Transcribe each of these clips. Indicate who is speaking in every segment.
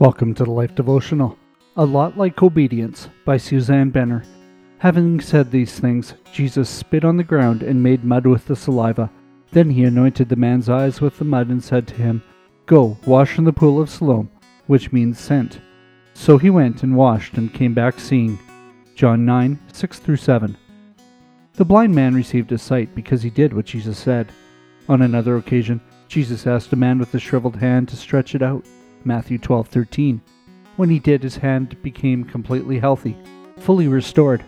Speaker 1: Welcome to the Life Devotional. A Lot Like Obedience by Suzanne Benner. Having said these things, Jesus spit on the ground and made mud with the saliva. Then he anointed the man's eyes with the mud and said to him, Go, wash in the pool of Siloam, which means sent. So he went and washed and came back seeing. John 9, 6 through 7. The blind man received his sight because he did what Jesus said. On another occasion, Jesus asked a man with a shriveled hand to stretch it out. Matthew 12:13. When he did, his hand became completely healthy, fully restored.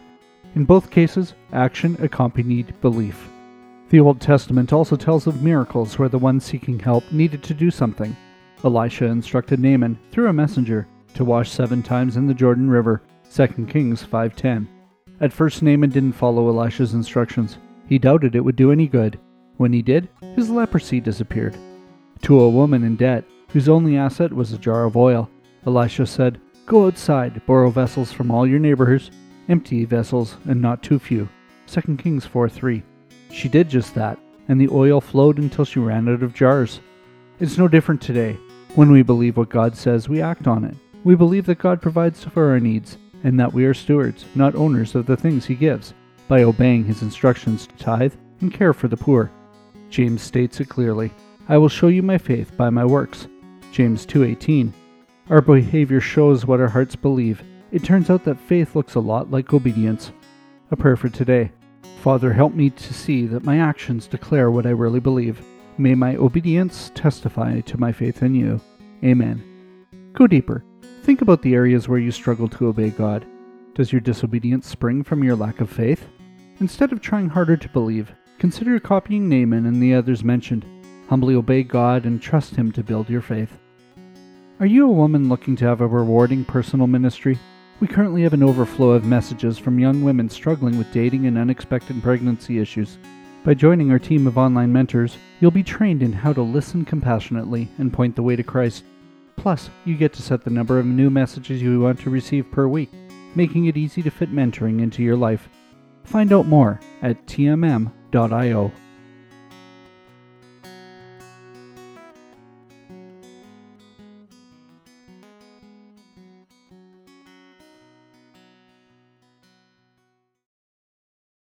Speaker 1: In both cases, action accompanied belief. The Old Testament also tells of miracles where the one seeking help needed to do something. Elisha instructed Naaman, through a messenger, to wash seven times in the Jordan River, 2 Kings 5:10. At first Naaman didn't follow Elisha's instructions. He doubted it would do any good. When he did, his leprosy disappeared. To a woman in debt, whose only asset was a jar of oil. Elisha said, Go outside, borrow vessels from all your neighbors, empty vessels, and not too few. 2 Kings 4 3. She did just that, and the oil flowed until she ran out of jars. It's no different today. When we believe what God says, we act on it. We believe that God provides for our needs, and that we are stewards, not owners of the things He gives, by obeying His instructions to tithe and care for the poor. James states it clearly I will show you my faith by my works. James 2:18. Our behavior shows what our hearts believe. It turns out that faith looks a lot like obedience. A prayer for today. Father, help me to see that my actions declare what I really believe. May my obedience testify to my faith in you. Amen. Go deeper. Think about the areas where you struggle to obey God. Does your disobedience spring from your lack of faith? Instead of trying harder to believe, consider copying Naaman and the others mentioned. Humbly obey God and trust Him to build your faith. Are you a woman looking to have a rewarding personal ministry? We currently have an overflow of messages from young women struggling with dating and unexpected pregnancy issues. By joining our team of online mentors, you'll be trained in how to listen compassionately and point the way to Christ. Plus, you get to set the number of new messages you want to receive per week, making it easy to fit mentoring into your life. Find out more at tmm.io.